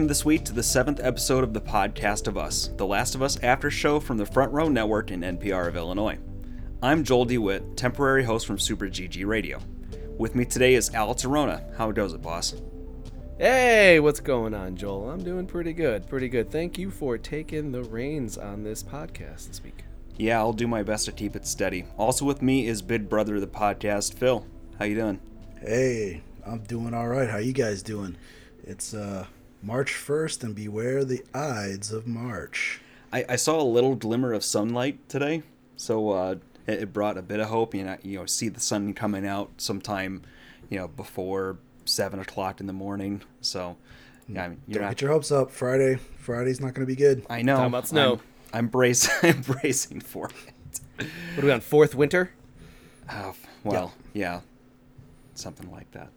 Welcome this week to the seventh episode of the podcast of Us, the Last of Us after show from the Front Row Network and NPR of Illinois. I'm Joel DeWitt, temporary host from Super GG Radio. With me today is Alex Arona. How goes it, boss? Hey, what's going on, Joel? I'm doing pretty good, pretty good. Thank you for taking the reins on this podcast this week. Yeah, I'll do my best to keep it steady. Also with me is big brother of the podcast, Phil. How you doing? Hey, I'm doing all right. How you guys doing? It's uh March 1st and beware the Ides of March. I, I saw a little glimmer of sunlight today, so uh, it, it brought a bit of hope. You know, you know, see the sun coming out sometime, you know, before seven o'clock in the morning. So, yeah, I mean, you're Don't not, get your hopes up. Friday, Friday's not going to be good. I know. Talking about snow. I'm, I'm bracing, I'm bracing for it. What are we on fourth winter? Uh, well, yeah. yeah, something like that.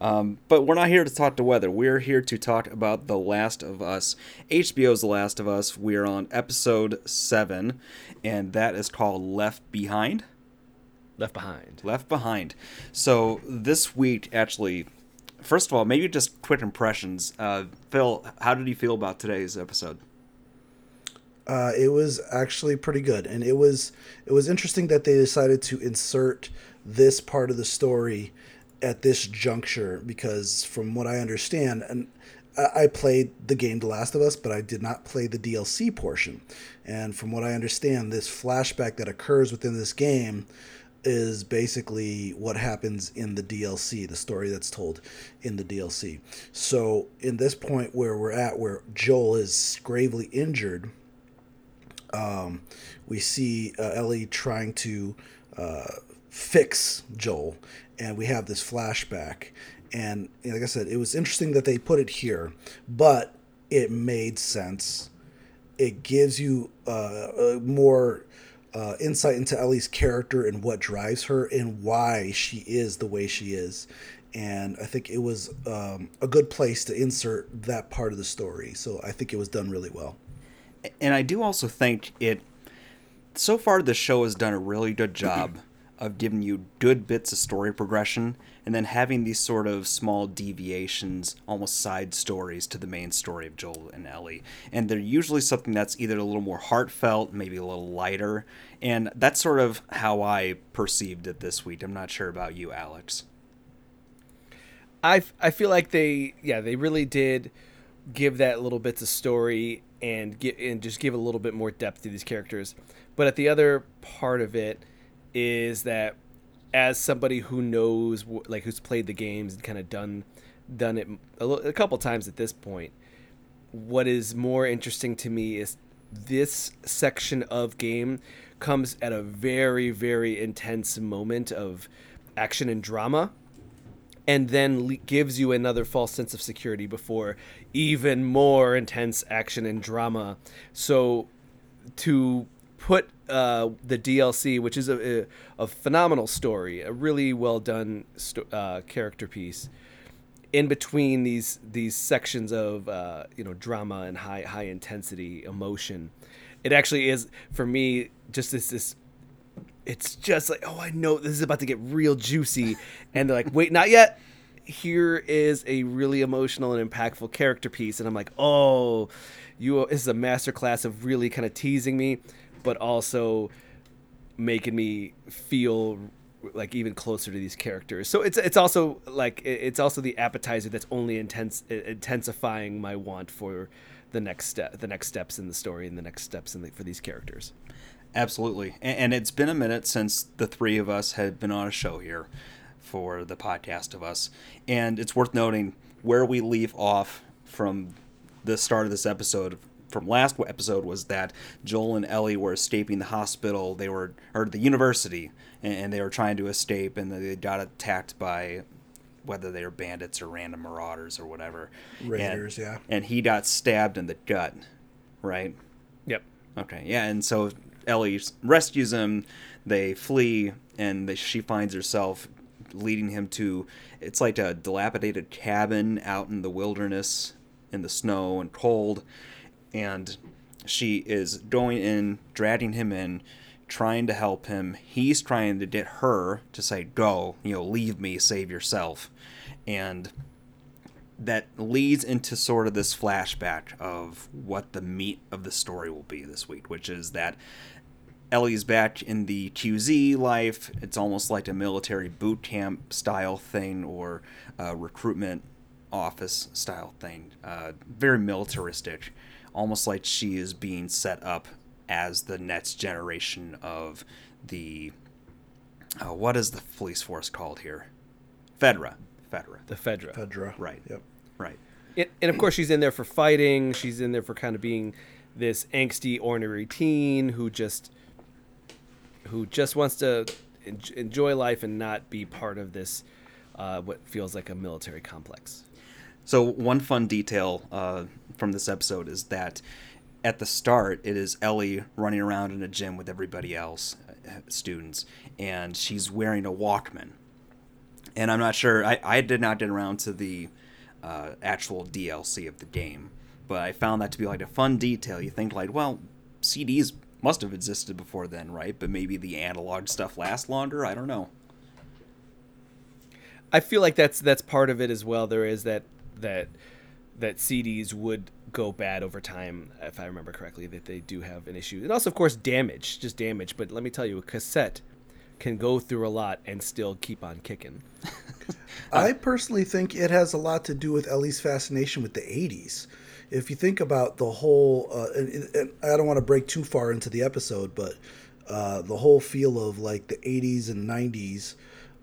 Um, but we're not here to talk to weather. We're here to talk about The Last of Us. HBO's The Last of Us. We are on episode seven, and that is called Left Behind. Left Behind. Left Behind. So this week, actually, first of all, maybe just quick impressions. Uh, Phil, how did you feel about today's episode? Uh, it was actually pretty good, and it was it was interesting that they decided to insert this part of the story at this juncture because, from what I understand, and I played the game The Last of Us, but I did not play the DLC portion. And from what I understand, this flashback that occurs within this game is basically what happens in the DLC, the story that's told in the DLC. So, in this point where we're at, where Joel is gravely injured, um, we see uh, Ellie trying to uh, fix Joel, and we have this flashback. And like I said, it was interesting that they put it here, but it made sense. It gives you uh, more uh, insight into Ellie's character and what drives her and why she is the way she is. And I think it was um, a good place to insert that part of the story. So I think it was done really well. And I do also think it. So far, the show has done a really good job of giving you good bits of story progression and then having these sort of small deviations, almost side stories to the main story of Joel and Ellie. And they're usually something that's either a little more heartfelt, maybe a little lighter. And that's sort of how I perceived it this week. I'm not sure about you, Alex. I, I feel like they, yeah, they really did give that little bits of story and get and just give a little bit more depth to these characters. But at the other part of it, is that as somebody who knows like who's played the games and kind of done done it a, a couple times at this point what is more interesting to me is this section of game comes at a very very intense moment of action and drama and then le- gives you another false sense of security before even more intense action and drama. So to put uh, the DLC, which is a, a, a, phenomenal story, a really well done sto- uh, character piece, in between these these sections of uh, you know drama and high high intensity emotion. It actually is for me just this this. It's just like oh I know this is about to get real juicy, and they're like wait not yet. Here is a really emotional and impactful character piece, and I'm like oh, you this is a masterclass of really kind of teasing me but also making me feel like even closer to these characters. So it's it's also like it's also the appetizer that's only intense intensifying my want for the next step, the next steps in the story, and the next steps in the, for these characters. Absolutely, and, and it's been a minute since the three of us had been on a show here for the podcast of us, and it's worth noting where we leave off from the start of this episode from last episode was that Joel and Ellie were escaping the hospital. They were or the university, and they were trying to escape, and they got attacked by whether they were bandits or random marauders or whatever. Raiders, and, yeah. And he got stabbed in the gut, right? Yep. Okay, yeah, and so Ellie rescues him. They flee, and they, she finds herself leading him to it's like a dilapidated cabin out in the wilderness in the snow and cold and she is going in, dragging him in, trying to help him. He's trying to get her to say, "Go, you know, leave me, save yourself," and that leads into sort of this flashback of what the meat of the story will be this week, which is that Ellie's back in the QZ life. It's almost like a military boot camp style thing or a recruitment office style thing. Uh, very militaristic, almost like she is being set up as the next generation of the. Uh, what is the police force called here? Fedra. Fedra. The Fedra. Fedra. Right. Yep. Right. It, and of course, she's in there for fighting. She's in there for kind of being this angsty, ornery teen who just who just wants to en- enjoy life and not be part of this uh, what feels like a military complex. So one fun detail uh, from this episode is that at the start it is Ellie running around in a gym with everybody else, uh, students, and she's wearing a Walkman. And I'm not sure. I, I did not get around to the uh, actual DLC of the game, but I found that to be like a fun detail. You think like, well, CDs must have existed before then, right? But maybe the analog stuff lasts longer. I don't know. I feel like that's that's part of it as well. There is that that that CDs would go bad over time, if I remember correctly. That they do have an issue, and also of course damage, just damage. But let me tell you, a cassette can go through a lot and still keep on kicking. I personally think it has a lot to do with Ellie's fascination with the 80s. If you think about the whole, uh, and, and I don't want to break too far into the episode, but uh, the whole feel of like the 80s and 90s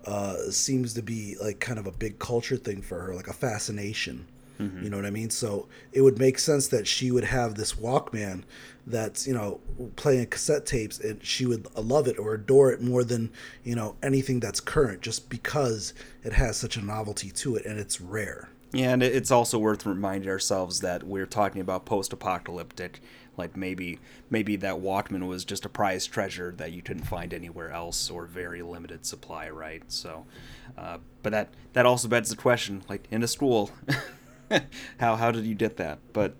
uh, seems to be like kind of a big culture thing for her, like a fascination. You know what I mean? So it would make sense that she would have this Walkman that's, you know, playing cassette tapes and she would love it or adore it more than, you know, anything that's current just because it has such a novelty to it and it's rare. Yeah, and it's also worth reminding ourselves that we're talking about post-apocalyptic. Like maybe maybe that Walkman was just a prized treasure that you couldn't find anywhere else or very limited supply, right? So, uh, but that that also begs the question, like in a school, how how did you get that? But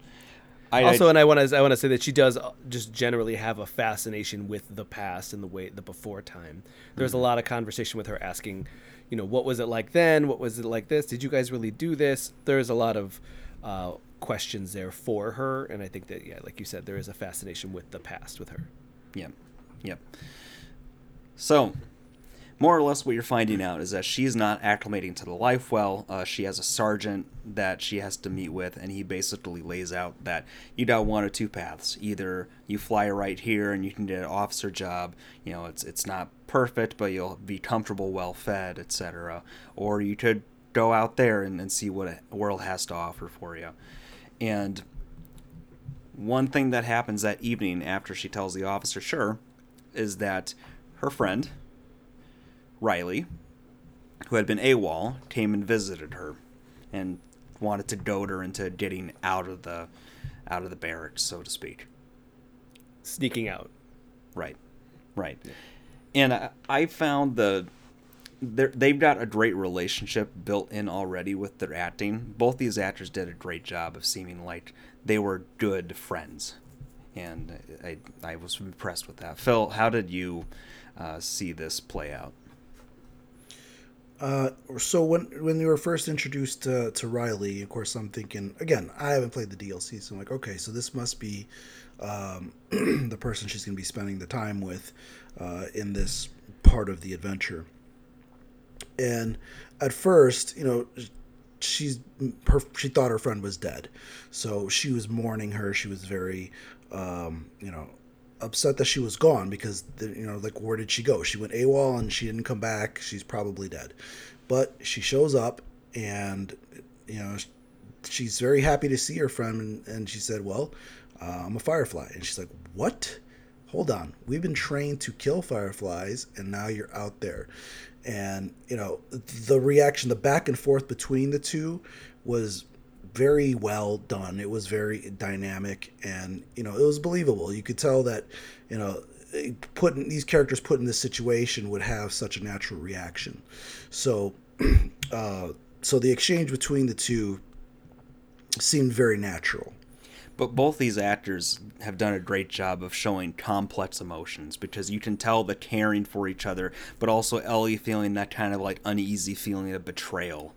I also, I, and I want to I want to say that she does just generally have a fascination with the past and the way the before time. There's a lot of conversation with her asking, you know, what was it like then? What was it like this? Did you guys really do this? There's a lot of uh, questions there for her, and I think that yeah, like you said, there is a fascination with the past with her. Yep. Yep. So, more or less, what you're finding out is that she's not acclimating to the life well. Uh, she has a sergeant that she has to meet with, and he basically lays out that you got one or two paths. Either you fly right here and you can get an officer job. You know, it's it's not perfect, but you'll be comfortable, well fed, etc. Or you could go out there and, and see what a world has to offer for you. And one thing that happens that evening after she tells the officer, sure, is that her friend, Riley, who had been AWOL, came and visited her and wanted to goad her into getting out of the out of the barracks, so to speak. Sneaking out. Right, right. And I, I found the they've got a great relationship built in already with their acting. Both these actors did a great job of seeming like they were good friends, and I I was impressed with that. Phil, how did you uh, see this play out? Uh, so when when they were first introduced to, to Riley, of course, I'm thinking again. I haven't played the DLC, so I'm like, okay, so this must be um, the person she's going to be spending the time with uh, in this part of the adventure. And at first, you know, she's her, she thought her friend was dead, so she was mourning her. She was very, um, you know, upset that she was gone because the, you know like where did she go? She went AWOL and she didn't come back. She's probably dead. But she shows up and you know she's very happy to see her friend and, and she said well uh, I'm a firefly. And she's like what? Hold on. We've been trained to kill fireflies and now you're out there. And you know the reaction the back and forth between the two was very well done. It was very dynamic, and you know, it was believable. You could tell that, you know, putting these characters put in this situation would have such a natural reaction. So, uh, so the exchange between the two seemed very natural. But both these actors have done a great job of showing complex emotions because you can tell the caring for each other, but also Ellie feeling that kind of like uneasy feeling of betrayal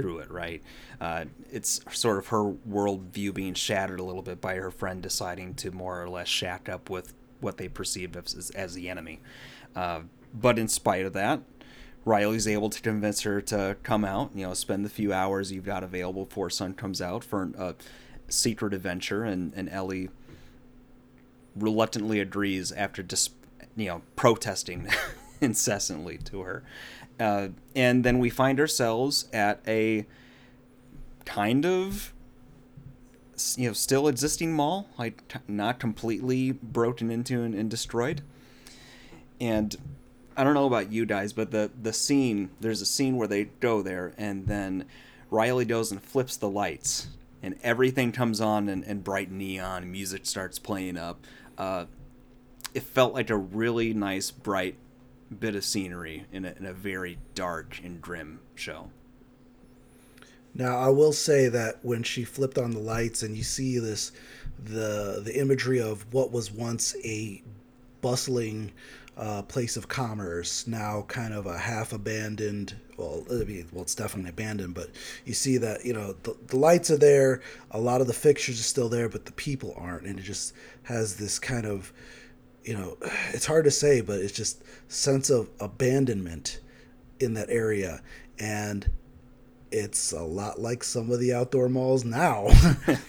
through it, right? Uh, it's sort of her worldview being shattered a little bit by her friend deciding to more or less shack up with what they perceived as, as the enemy. Uh, but in spite of that, Riley's able to convince her to come out, you know, spend the few hours you've got available before sun comes out for a secret adventure, and, and Ellie reluctantly agrees after just, you know, protesting incessantly to her. Uh, and then we find ourselves at a kind of you know still existing mall like not completely broken into and, and, destroyed. And i don't know about you guys but the the scene there's a scene where they go there and then riley goes and flips the lights and everything comes on and, and bright neon music starts playing up. Uh, it felt like a really nice bright bit of scenery in a, in a very dark and grim show. Now, I will say that when she flipped on the lights and you see this, the the imagery of what was once a bustling uh, place of commerce, now kind of a half abandoned. Well, I mean, well, it's definitely abandoned, but you see that you know the, the lights are there, a lot of the fixtures are still there, but the people aren't, and it just has this kind of you know, it's hard to say, but it's just sense of abandonment in that area, and it's a lot like some of the outdoor malls now.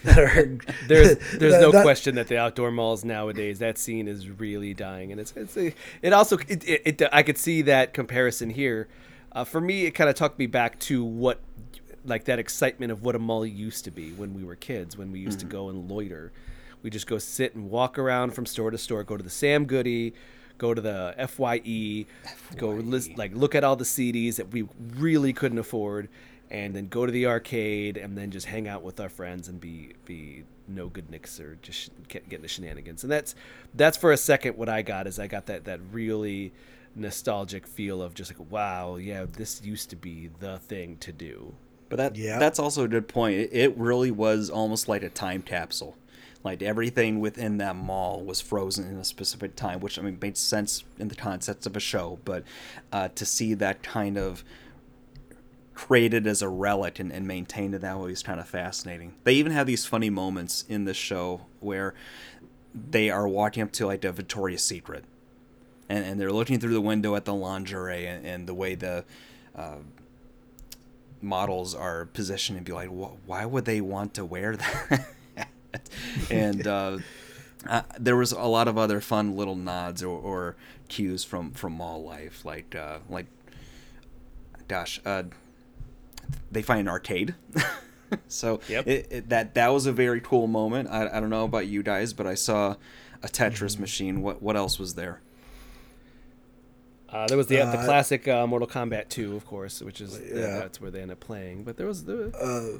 That are there's there's that, no that, question that the outdoor malls nowadays that scene is really dying. And it's it's a, it also it, it, it, I could see that comparison here. Uh, for me it kind of took me back to what like that excitement of what a mall used to be when we were kids when we used mm-hmm. to go and loiter we just go sit and walk around from store to store, go to the Sam Goody, go to the FYE, FYE. go list, like look at all the CDs that we really couldn't afford, and then go to the arcade and then just hang out with our friends and be be no good nicks or just get, get the shenanigans. And that's that's for a second what I got is I got that that really nostalgic feel of just like wow yeah this used to be the thing to do. But that yeah. that's also a good point. It really was almost like a time capsule like everything within that mall was frozen in a specific time, which I mean made sense in the concepts of a show, but uh, to see that kind of created as a relic and, and maintained in that way is kind of fascinating. They even have these funny moments in the show where they are walking up to like the Victoria's Secret, and, and they're looking through the window at the lingerie and, and the way the uh, models are positioned and be like, why would they want to wear that? and uh, uh, there was a lot of other fun little nods or, or cues from from mall life, like uh, like, gosh, uh, they find an arcade. so yep. it, it, that that was a very cool moment. I, I don't know about you guys, but I saw a Tetris mm-hmm. machine. What what else was there? Uh, there was the uh, the classic uh, Mortal Kombat 2, of course, which is yeah. that's where they end up playing. But there was the uh,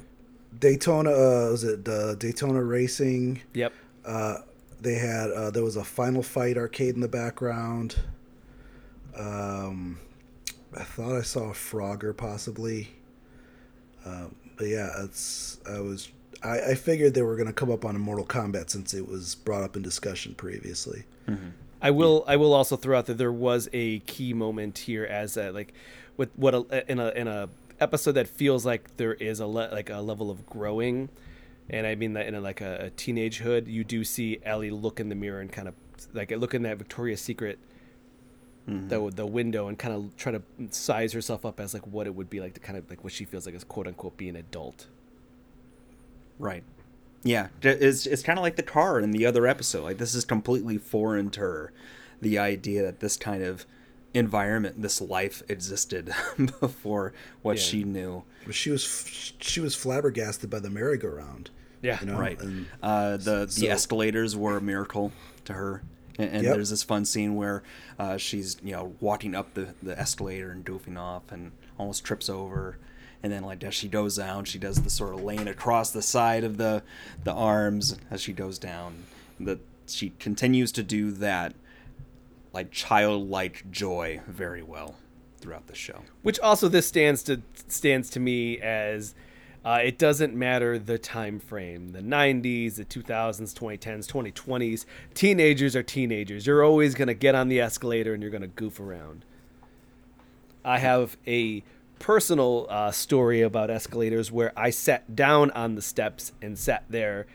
Daytona uh, was it uh, Daytona Racing? Yep. Uh, they had uh, there was a Final Fight arcade in the background. Um, I thought I saw a Frogger possibly. Um, but yeah, it's I was I, I figured they were going to come up on a Mortal Kombat since it was brought up in discussion previously. Mm-hmm. I will I will also throw out that there was a key moment here as a, like with what a, in a in a episode that feels like there is a le- like a level of growing, and I mean that in a, like a, a teenagehood, you do see Ellie look in the mirror and kind of like look in that Victoria's Secret mm-hmm. the the window and kind of try to size herself up as like what it would be like to kind of like what she feels like as quote unquote be an adult. Right. Yeah, it's it's kind of like the car in the other episode. Like this is completely foreign to her, the idea that this kind of environment this life existed before what yeah. she knew. She was she was flabbergasted by the merry-go-round. Yeah. You know? right. and uh, the so, the escalators were a miracle to her. And, and yep. there's this fun scene where uh, she's you know walking up the, the escalator and doofing off and almost trips over. And then like as she goes down she does the sort of lane across the side of the the arms as she goes down. That she continues to do that like childlike joy very well throughout the show. Which also this stands to stands to me as uh, it doesn't matter the time frame the 90s the 2000s 2010s 2020s teenagers are teenagers you're always going to get on the escalator and you're going to goof around i have a personal uh, story about escalators where I sat down on the steps and sat there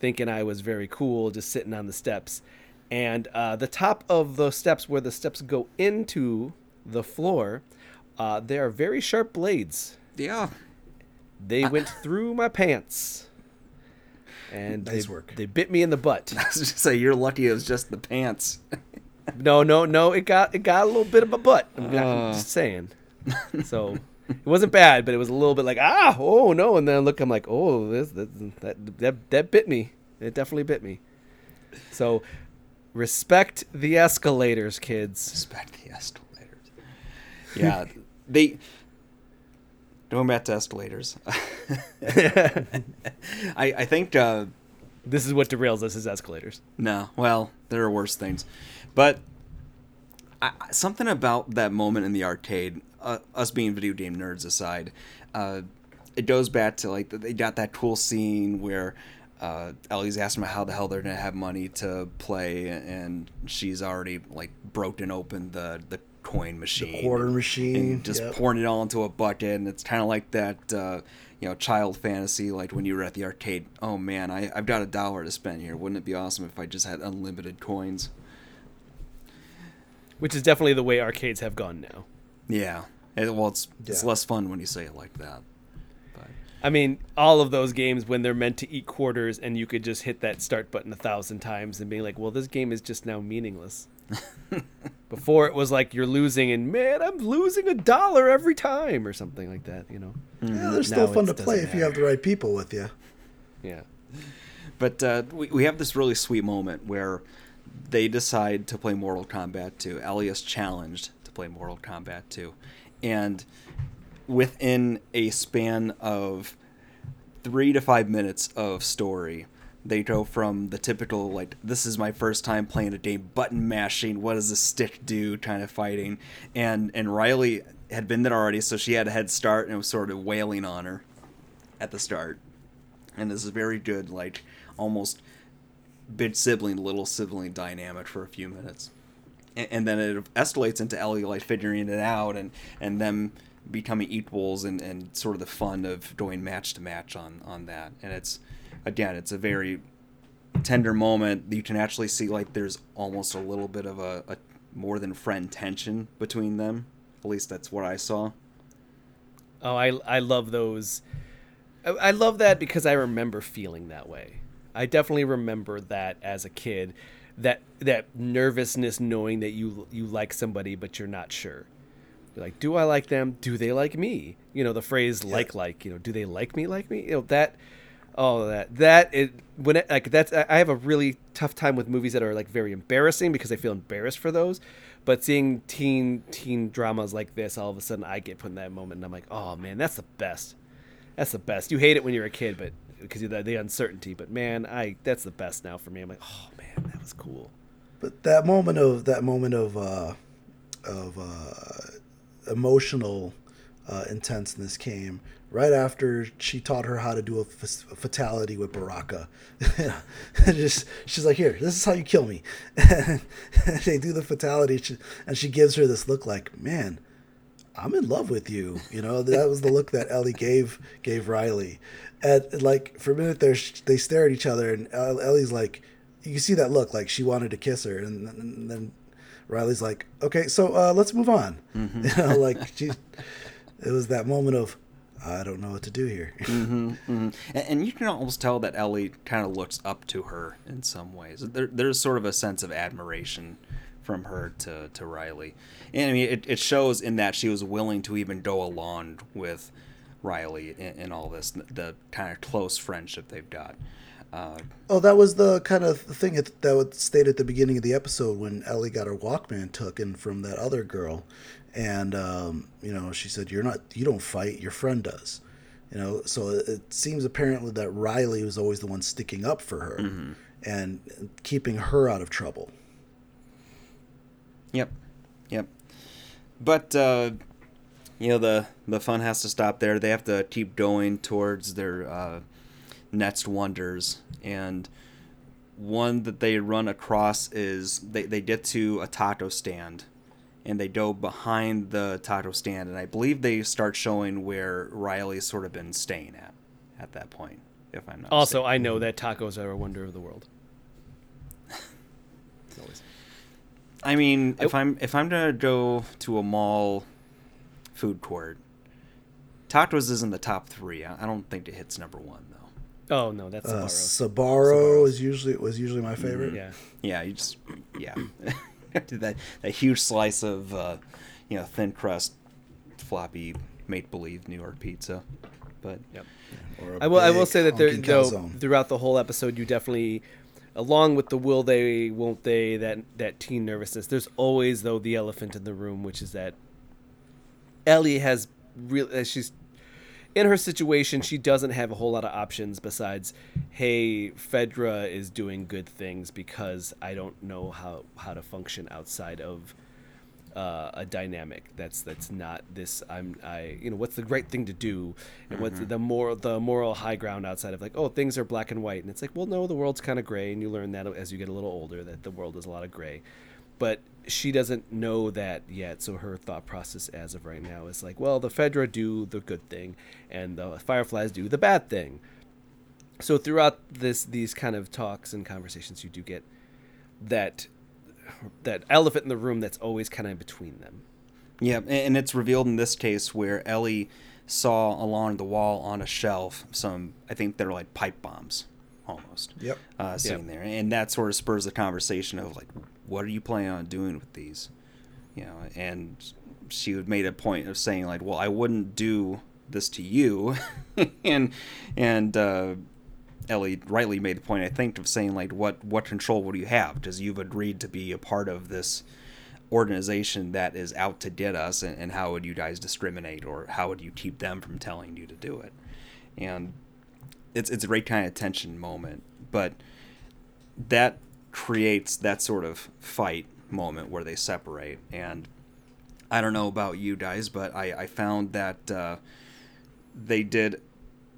thinking I was very cool, just sitting on the steps. And uh, the top of the steps, where the steps go into the floor, uh, there are very sharp blades. Yeah. They went through my pants. And Nice they, work. they bit me in the butt. I was just say you're lucky it was just the pants. No, no, no. It got it got a little bit of a butt. I'm not- Uh. just saying. So it wasn't bad, but it was a little bit like ah, oh no. And then I look, I'm like, oh, this that that that, that bit me. It definitely bit me. So respect the escalators, kids. Respect the escalators. Yeah, they. Going back to escalators, I I think uh, This is what derails us as escalators. no. Well, there are worse things, but I, I- something about that moment in the arcade, uh, us being video game nerds aside, uh, it goes back to like they got that cool scene where. Uh, Ellie's asking about how the hell they're gonna have money to play, and she's already like broken open the the coin machine, quarter machine, and just yep. pouring it all into a bucket. And it's kind of like that, uh, you know, child fantasy, like when you were at the arcade. Oh man, I, I've got a dollar to spend here. Wouldn't it be awesome if I just had unlimited coins? Which is definitely the way arcades have gone now. Yeah. Well, it's it's less fun when you say it like that. But I mean, all of those games when they're meant to eat quarters and you could just hit that start button a thousand times and being like, well, this game is just now meaningless. Before it was like you're losing and man, I'm losing a dollar every time or something like that, you know? Yeah, they're still Now fun to play doesn't if you have the right people with you. Yeah. But uh, we, we have this really sweet moment where they decide to play Mortal Kombat 2. Ellie is challenged to play Mortal Kombat 2. And within a span of three to five minutes of story, they go from the typical, like, this is my first time playing a game, button mashing, what does the stick do kind of fighting. And, and Riley had been there already, so she had a head start and it was sort of wailing on her at the start. And this is very good like almost big sibling little sibling dynamic for a few minutes. And, and then it escalates into ellie like figuring it out and and them becoming equals and and sort of the fun of going match to match on on that and it's again it's a very tender moment you can actually see like there's almost a little bit of a, a more than friend tension between them at least that's what i saw Oh, I I love those. I, I love that because I remember feeling that way. I definitely remember that as a kid, that that nervousness knowing that you you like somebody but you're not sure. You're like, do I like them? Do they like me? You know, the phrase like like. You know, do they like me like me? You know that. Oh, that that it when it, like that's I have a really tough time with movies that are like very embarrassing because I feel embarrassed for those. But seeing teen teen dramas like this, all of a sudden I get put in that moment, and I'm like, oh man, that's the best. That's the best. You hate it when you're a kid, but because of the, the uncertainty. But man, I that's the best now for me. I'm like, oh man, that was cool. But that moment of that moment of uh, of uh, emotional uh, intenseness came right after she taught her how to do a, f- a fatality with Baraka. Just she's like, "Here, this is how you kill me." And they do the fatality, she- and she gives her this look like, "Man, I'm in love with you." You know, that was the look that Ellie gave gave Riley. And like for a minute there, they stare at each other, and Ellie's like, you see that look like she wanted to kiss her, and, and then Riley's like, "Okay, so uh, let's move on." Mm-hmm. You know, like she, it was that moment of, I don't know what to do here. Mm-hmm, mm-hmm. and, and you can almost tell that Ellie kind of looks up to her in some ways. There, there's sort of a sense of admiration from her to, to Riley, and I mean it, it shows in that she was willing to even go along with Riley in, in all this, the kind of close friendship they've got. Uh, Oh, that was the kind of thing that that was stated at the beginning of the episode when Ellie got her Walkman taken from that other girl, and um, you know she said, "You're not, you don't fight. Your friend does." You know, so it, it seems apparently that Riley was always the one sticking up for her and keeping her out of trouble. Yep, yep. But uh, you know the the fun has to stop there. They have to keep going towards their uh, next wonders, and one that they run across is they they get to a taco stand, and they go behind the taco stand, and I believe they start showing where Riley's sort of been staying at at that point. If I'm not Also, mistaken. I know that tacos are a wonder of the world. I mean, if I'm if I'm gonna go to a mall food court, tacos isn't the top three. I I don't think it hits number one though. Oh no, that's Uh, Sbarro's. Sbarro is usually was usually my favorite. yeah. Yeah, you just yeah, did that that huge slice of uh, you know thin crust, floppy make believe New York pizza, but Yep. Or a I will. I will say that there, though, calzone. throughout the whole episode, you definitely, along with the will they, won't they, that that teen nervousness. There's always though the elephant in the room, which is that Ellie has real. uh, She's in her situation. She doesn't have a whole lot of options besides, hey, Fedra is doing good things because I don't know how how to function outside of uh, a dynamic that's that's not this i'm i you know what's the right thing to do? And what's the moral the moral high ground outside of like oh things are black and white. And it's like well no the world's kind of gray and you learn that as you get a little older that the world is a lot of gray. But she doesn't know that yet so her thought process as of right now is like well the fedra do the good thing and the fireflies do the bad thing so throughout this these kind of talks and conversations you do get that that elephant in the room that's always kind of between them yeah, and it's revealed in this case where Ellie saw along the wall on a shelf some I think they're like pipe bombs almost. Yep. uh, sitting there, and that sort of spurs the conversation of like, what are you planning on doing with these? You know, and she made a point of saying like, well, I wouldn't do this to you, and and uh, Ellie rightly made the point I think of saying like, what what control would you have? Because you've agreed to be a part of this organization that is out to get us, and, and how would you guys discriminate, or how would you keep them from telling you to do it? And it's it's a great kind of tension moment, but that creates that sort of fight moment where they separate. And I don't know about you guys, but I, I found that uh, they did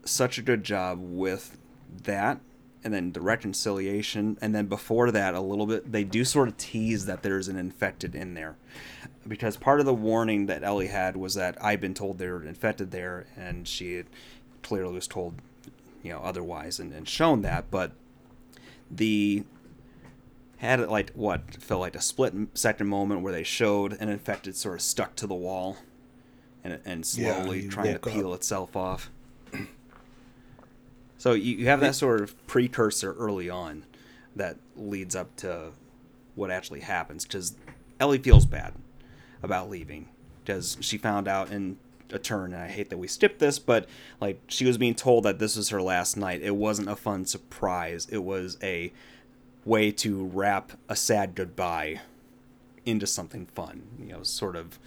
such a good job with that and then the reconciliation. And then before that a little bit they do sort of tease that there's an infected in there. Because part of the warning that ellie had was that i've been told they were infected there and she clearly was told you know otherwise and, and shown that. But the had it like what felt like a split second moment where they showed an infected sort of stuck to the wall and, and slowly you trying to woke up. peel itself off. So you, you have that sort of precursor early on that leads up to what actually happens because ellie feels bad about leaving because she found out in a turn and i hate that we skipped this but like she was being told that this was her last night. It wasn't a fun surprise. It was a way to wrap a sad goodbye into something fun you know sort of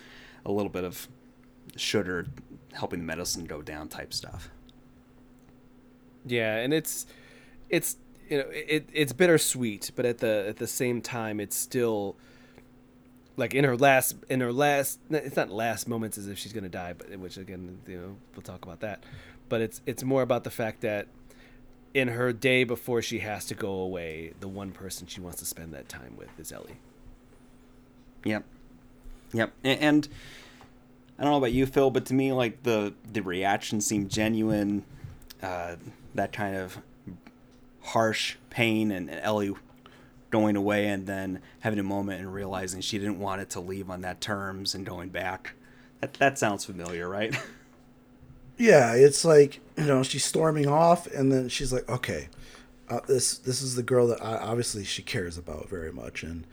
a little bit of sugar helping the medicine go down type stuff. Yeah, and it's it's you know it it's bittersweet, but at the at the same time, it's still like in her last in her last it's not last moments as if she's gonna die, but which again you know we'll talk about that, but it's it's more about the fact that in her day before she has to go away, the one person she wants to spend that time with is Ellie. Yep. Yep. And I don't know about you, Phil, but to me, like the the reaction seemed genuine. Uh, that kind of harsh pain and, and Ellie going away and then having a moment and realizing she didn't want it to leave on that terms and going back. That that sounds familiar, right? Yeah, it's like you know she's storming off, and then she's like, okay, uh, this this is the girl that I, obviously she cares about very much, and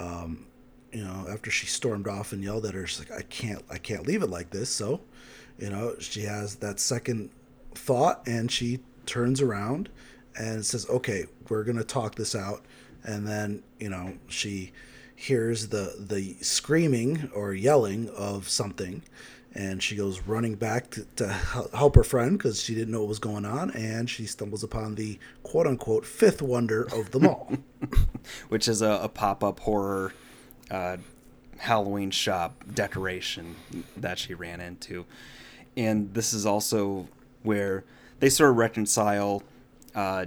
um, you know after she stormed off and yelled at her, she's like, I can't I can't leave it like this. So, you know she has that second thought, and she turns around and says, okay, we're gonna talk this out, and then you know she hears the the screaming or yelling of something and she goes running back to, to help her friend because she didn't know what was going on and she stumbles upon the quote unquote fifth wonder of them all Which is a, a pop up horror uh, Halloween shop decoration that she ran into. And this is also where they sort of reconcile. Uh,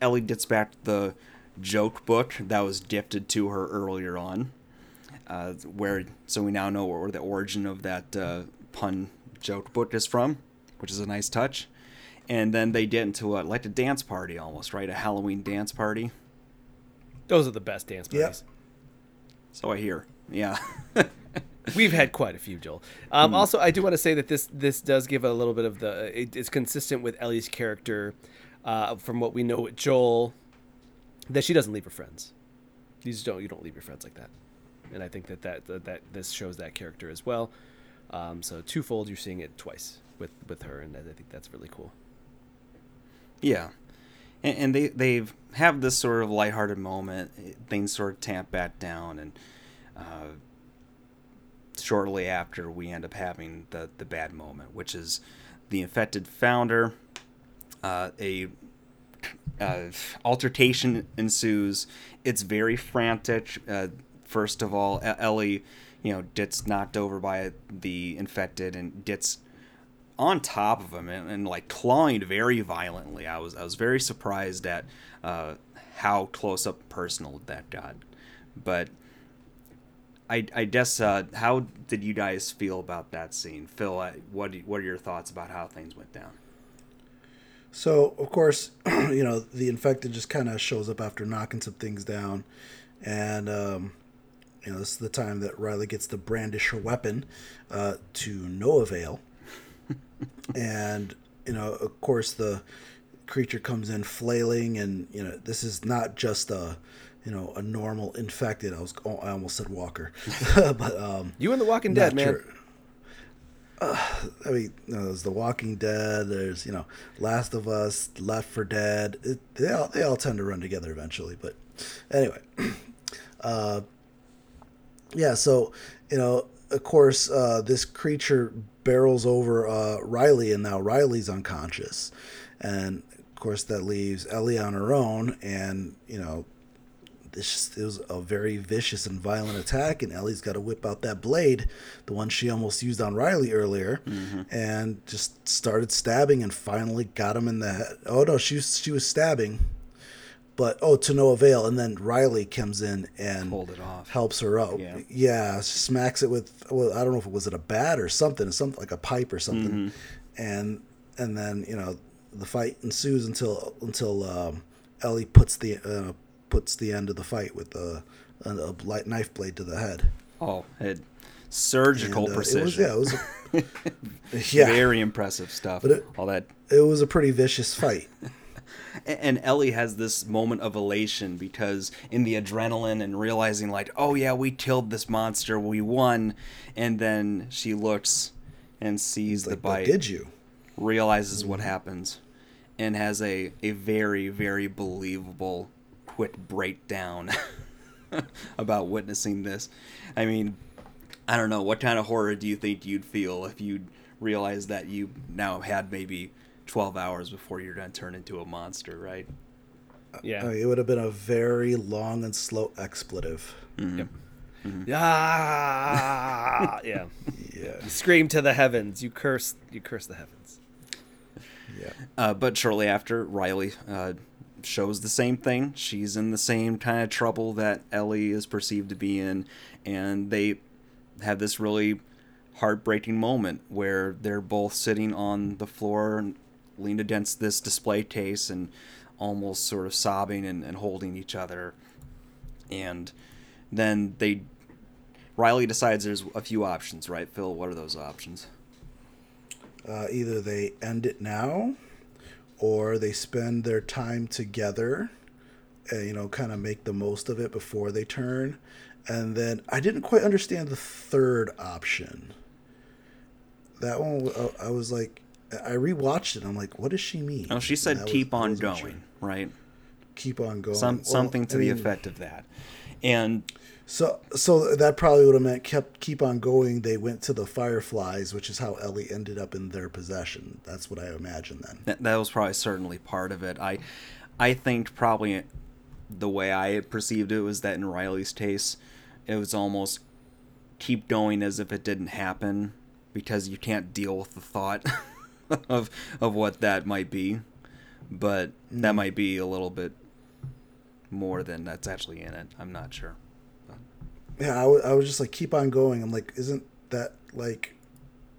Ellie gets back the joke book that was gifted to her earlier on. Uh, where so we now know where the origin of that uh, pun joke book is from, which is a nice touch. And then they get into a like a dance party almost, right? A Halloween dance party. Those are the best dance Yep. parties. So I hear, yeah. We've had quite a few, Joel. Um, Also, I do want to say that this this does give a little bit of the. It, it's consistent with Ellie's character, uh, from what we know with Joel, that she doesn't leave her friends. These don't you don't leave your friends like that, and I think that that that, that this shows that character as well. Um, so twofold, you're seeing it twice with with her, and I think that's really cool. Yeah, and, and they they have this sort of lighthearted moment. Things sort of tamp back down, and uh, shortly after, we end up having the the bad moment, which is the infected founder. Uh, a uh, altercation ensues. It's very frantic. Uh, first of all, Ellie, you know, gets knocked over by the infected and gets on top of him and, and like clawing very violently. I was I was very surprised at uh, how close up personal that got. But I I guess uh, how did you guys feel about that scene, Phil? What what are your thoughts about how things went down? So, of course, you know, the infected just kind of shows up after knocking some things down. And, um, you know, this is the time that Riley gets to brandish her weapon uh, to no avail. and, you know, of course, the creature comes in flailing. And, you know, this is not just a. You know, a normal infected. I was, oh, I almost said Walker, but um, You and The Walking Dead, man. sure. Uh, I mean, you know, there's The Walking Dead. There's you know, Last of Us, Left 4 Dead. It, they all they all tend to run together eventually. But anyway, uh, yeah. So you know, of course, uh, this creature barrels over uh, Riley, and now Riley's unconscious, and of course that leaves Ellie on her own, and you know this it was a very vicious and violent attack, and Ellie's got to whip out that blade, the one she almost used on Riley earlier, and just started stabbing, and finally got him in the head. Oh no, she was she was stabbing, but oh to no avail. And then Riley comes in and Hold it off. helps her out. Yeah. Yeah, smacks it with well, I don't know if it was it a bat or something, something like a pipe or something, and and then you know the fight ensues until until um, Ellie puts the uh, puts the end of the fight with a, a, a light knife blade to the head. Oh, it surgical And, uh, precision. It was, yeah, it was. A, yeah, Very impressive stuff. But it- All that it was a pretty vicious fight. And Ellie has this moment of elation because in the adrenaline and realizing like, oh yeah, we killed this monster, we won, and then she looks and sees the Like, but bite, did you? realizes what mm-hmm. happens, and has a a very very believable quick breakdown about witnessing this. I mean, I don't know. What kind of horror do you think you'd feel if you realized that you now had maybe 12 hours before you're going to turn into a monster, right? Yeah. I mean, it would have been a very long and slow expletive. Ah, yeah. Yeah, You scream to the heavens. You curse. You curse the heavens. yeah. Uh, but shortly after, Riley uh, shows the same thing. She's in the same kind of trouble that Ellie is perceived to be in, and they have this really heartbreaking moment where they're both sitting on the floor and leaned against this display case and almost sort of sobbing and, and holding each other. And then they. Riley decides there's a few options, right, Phil? What are those options? Uh, either they end it now, or they spend their time together, and you know, kind of make the most of it before they turn. And then I didn't quite understand the third option. That one, uh, I was like, I rewatched it. I'm like, what does she mean? Oh, she said I was- keep on going, sure. right? Keep on going. some Well, something to I the mean, effect of that. And So, so that probably would have meant kept keep on going. They went to the Fireflies, which is how Ellie ended up in their possession. That's what I imagine then. that, that was probably certainly part of it. I I think probably the way I perceived it was that in Riley's case, it was almost keep going as if it didn't happen because you can't deal with the thought of of what that might be. But that hmm. might be a little bit more than that's actually in it. I'm not sure. Yeah, I, w- I was just like, keep on going. I'm like, isn't that like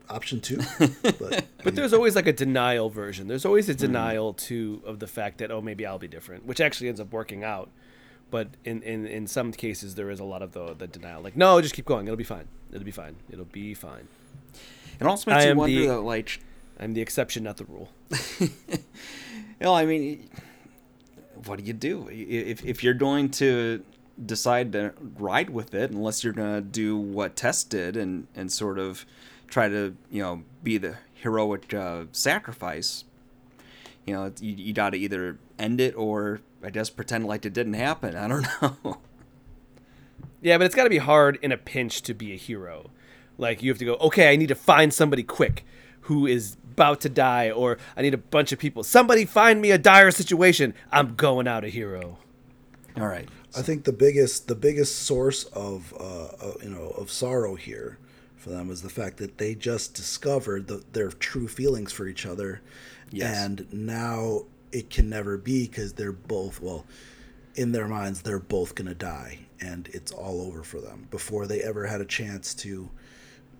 option two? But But there's always like a denial version. There's always a hmm. denial too of the fact that oh maybe I'll be different, which actually ends up working out. But in, in, in some cases there is a lot of the the denial. Like no, just keep going. It'll be fine. It'll be fine. It'll be fine. It also makes I you wonder the- that, like, I'm the exception, not the rule. you know, I mean, what do you do if if you're going to decide to ride with it, unless you're gonna do what Tess did and and sort of try to you know be the heroic uh, sacrifice. You know, you, you got to either end it or I guess pretend like it didn't happen. I don't know. Yeah, but it's got to be hard in a pinch to be a hero. Like you have to go, okay, I need to find somebody quick who is about to die, or I need a bunch of people. Somebody find me a dire situation. I'm going out a hero. All right. I think the biggest the biggest source of uh, uh, you know of sorrow here for them is the fact that they just discovered the, their true feelings for each other, Yes. and now it can never be because they're both well, in their minds they're both gonna die, and it's all over for them before they ever had a chance to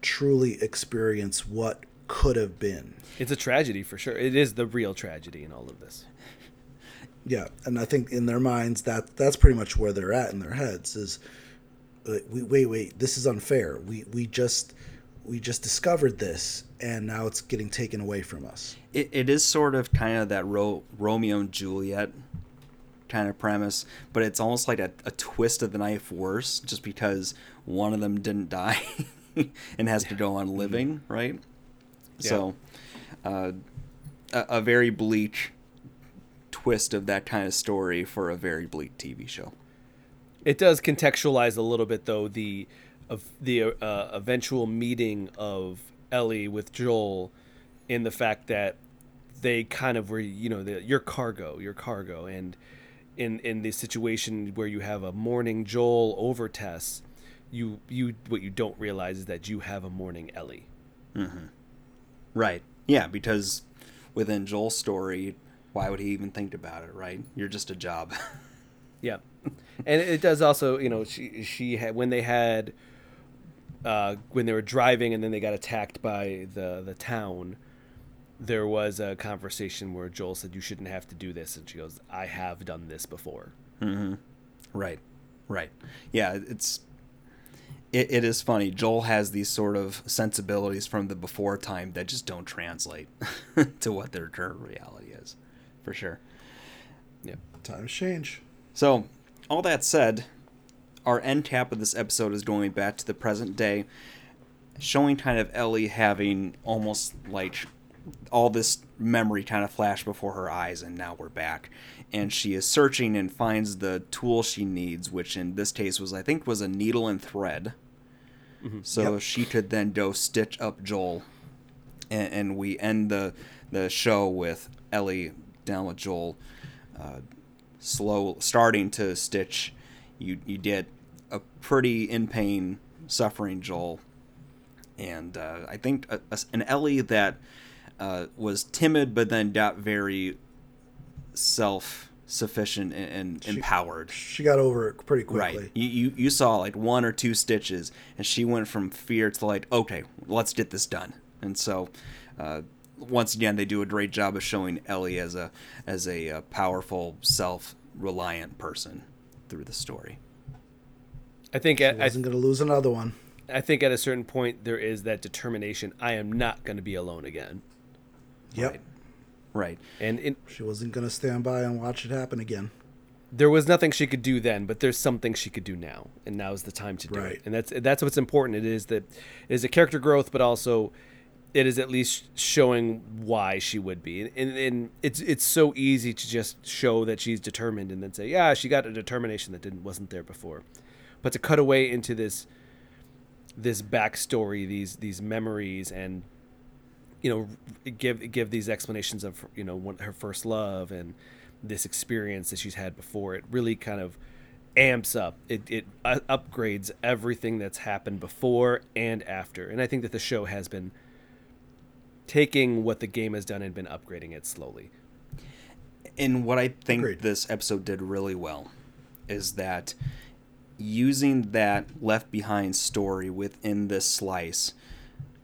truly experience what could have been. It's a tragedy for sure. It is the real tragedy in all of this. Yeah, and I think in their minds that that's pretty much where they're at in their heads is, uh, we wait, wait, this is unfair. We we just we just discovered this, and now it's getting taken away from us. it, it is sort of kind of that Ro- Romeo and Juliet kind of premise, but it's almost like a, a twist of the knife worse, just because one of them didn't die and has to go on living, right? So, uh, a, a very bleak twist of that kind of story for a very bleak TV show. It does contextualize a little bit though the of the uh, eventual meeting of Ellie with Joel in the fact that they kind of were you know the, your cargo your cargo. And in in the situation where you have a mourning Joel over Tess you you what you don't realize is that you have a mourning Ellie Right. Yeah, because within Joel's story, why would he even think about it, right? You're just a job. Yeah, and it does also, you know, she she had when they had uh, when they were driving and then they got attacked by the the town. There was a conversation where Joel said, "You shouldn't have to do this," and she goes, "I have done this before." Right, right. Yeah, it's it, it is funny. Joel has these sort of sensibilities from the before time that just don't translate to what their current reality is, for sure. Yeah, Times change. So, all that said, our end cap of this episode is going back to the present day, showing kind of Ellie having almost like all this memory kind of flash before her eyes, and now we're back. And she is searching and finds the tool she needs, which in this case was, I think, was a needle and thread. So Yep. she could then go stitch up Joel, and, and we end the the show with Ellie down with Joel, uh, slow starting to stitch. You you get a pretty in pain, suffering Joel, and uh, I think a, a- an Ellie that uh, was timid but then got very self sufficient and, and She- empowered. She got over it pretty quickly. Right. You, you you saw like one or two stitches, and she went from fear to like, okay, let's get this done. And so, uh, once again, they do a great job of showing Ellie as a as a, uh powerful, self reliant person through the story. I think She at, I, wasn't going to lose another one. I think at a certain point there is that determination. I am not going to be alone again, Yep. Right. Right. and in, She wasn't going to stand by and watch it happen again. there was nothing she could do then, but there's something she could do now, and now is the time to do Right. it. And that's that's what's important. It is that it is a character growth, but also it is at least showing why she would be. And, and, and it's it's so easy to just show that she's determined and then say, yeah, she got a determination that didn't wasn't there before. But to cut away into this this backstory, these these memories, and you know, give give these explanations of you know one, her first love and this experience that she's had before. It really kind of amps up. It it uh, upgrades everything that's happened before and after. And I think that the show has been taking what the game has done and been upgrading it slowly. And what I think Agreed. this episode did really well is that using that left behind story within this slice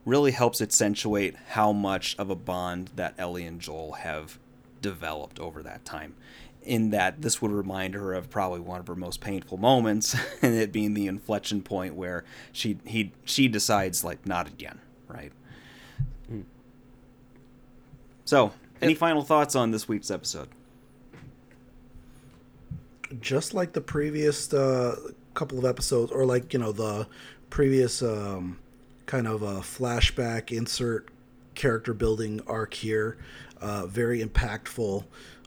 really helps accentuate how much of a bond that Ellie and Joel have developed over that time. In that this would remind her of probably one of her most painful moments, and it being the inflection point where she he she decides like not again, right? Mm. So, any final thoughts on this week's episode? Just like the previous uh, couple of episodes, or like you know the previous um, kind of a flashback insert character building arc here. Uh, very impactful,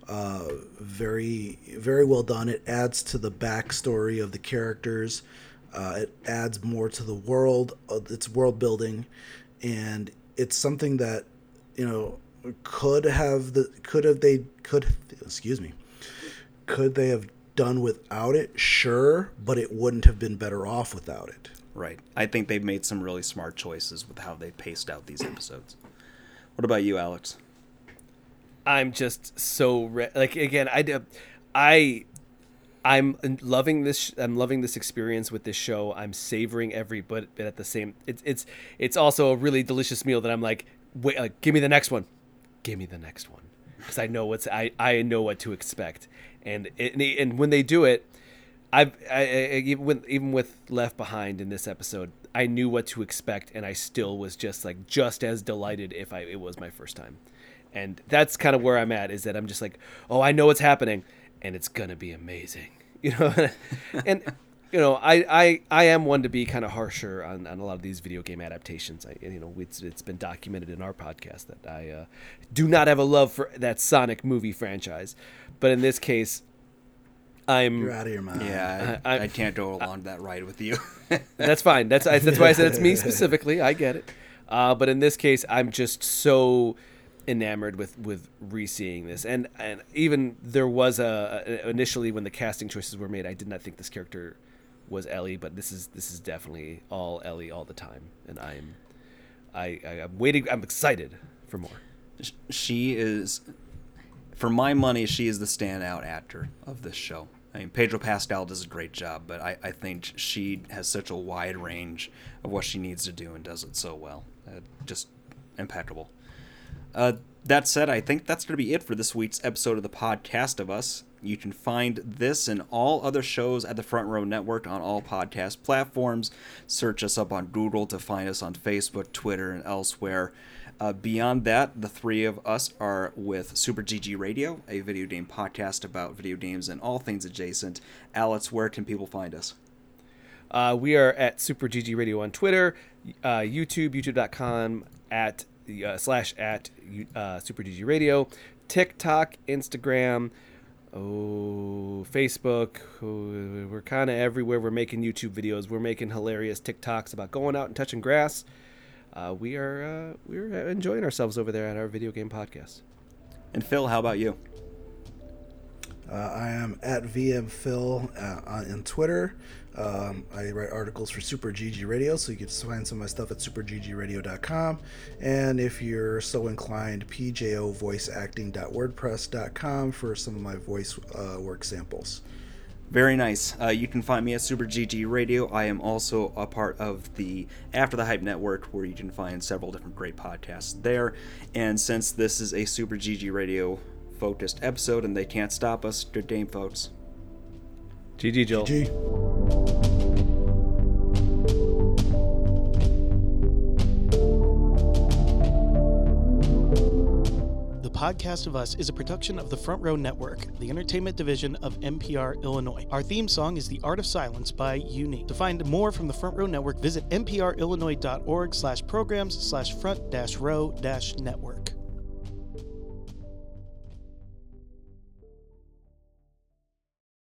uh, very very well done. It adds to the backstory of the characters. Uh, it adds more to the world. It's world building, and it's something that you know could have the could have they could excuse me could they have done without it sure but it wouldn't have been better off without it Right. I think they've made some really smart choices with how they paced out these episodes. What about you, Alex? I'm just so re- like again, I I I'm loving this. I'm loving this experience with this show. I'm savoring every bit, bit at the same. It's it's it's also a really delicious meal that I'm like, wait, uh, give me the next one, give me the next one, because I know what's I I know what to expect, and it, and when they do it, I've I, I, even with even with Left Behind in this episode, I knew what to expect, and I still was just like just as delighted if I it was my first time, and that's kind of where I'm at. Is that I'm just like, oh, I know what's happening, and it's gonna be amazing, you know, and you know, I, I, I am one to be kind of harsher on, on a lot of these video game adaptations. I, you know, it's, it's been documented in our podcast that I uh, do not have a love for that Sonic movie franchise, but in this case, I'm you're out of your mind. Yeah, I, I, I can't go along that ride with you. that's fine. That's that's why I said it's me specifically. I get it. Uh, but in this case, I'm just so enamored with with re-seeing this, and and even there was a, a initially when the casting choices were made, I did not think this character was Ellie, but this is this is definitely all Ellie all the time, and I'm I, I I'm waiting. I'm excited for more. She is, for my money, she is the standout actor of this show. I mean, Pedro Pascal does a great job, but I, I think she has such a wide range of what she needs to do and does it so well. Uh, just impeccable. Uh, that said, I think that's going to be it for this week's episode of the podcast of us. You can find this and all other shows at the Front Row Network on all podcast platforms. Search us up on Google to find us on Facebook, Twitter, and elsewhere. Uh, beyond that, the three of us are with Super GG Radio, a video game podcast about video games and all things adjacent. Alex, where can people find us? Uh, we are at Super GG Radio on Twitter, uh, YouTube, youtube.com at uh, slash at uh, Super GG Radio, TikTok, Instagram, oh, Facebook. We're kind of everywhere. We're making YouTube videos. We're making hilarious TikToks about going out and touching grass uh, we are uh, we're enjoying ourselves over there at our video game podcast. And Phil, how about you? Uh, I am at VMPhil uh, on Twitter. Um, I write articles for Super GG Radio, so you can find some of my stuff at superggradio.com. And if you're so inclined, pjovoiceacting.wordpress.com for some of my voice uh, work samples. Very nice. Uh, you can find me at Super GG Radio. I am also a part of the After the Hype Network, where you can find several different great podcasts there. And since this is a Super GG Radio focused episode and they can't stop us, good game, folks. GG, Joel. GG. Podcast of Us is a production of the Front Row Network, the entertainment division of NPR Illinois. Our theme song is The Art of Silence by Uni. To find more from the Front Row Network, visit nprillinois.org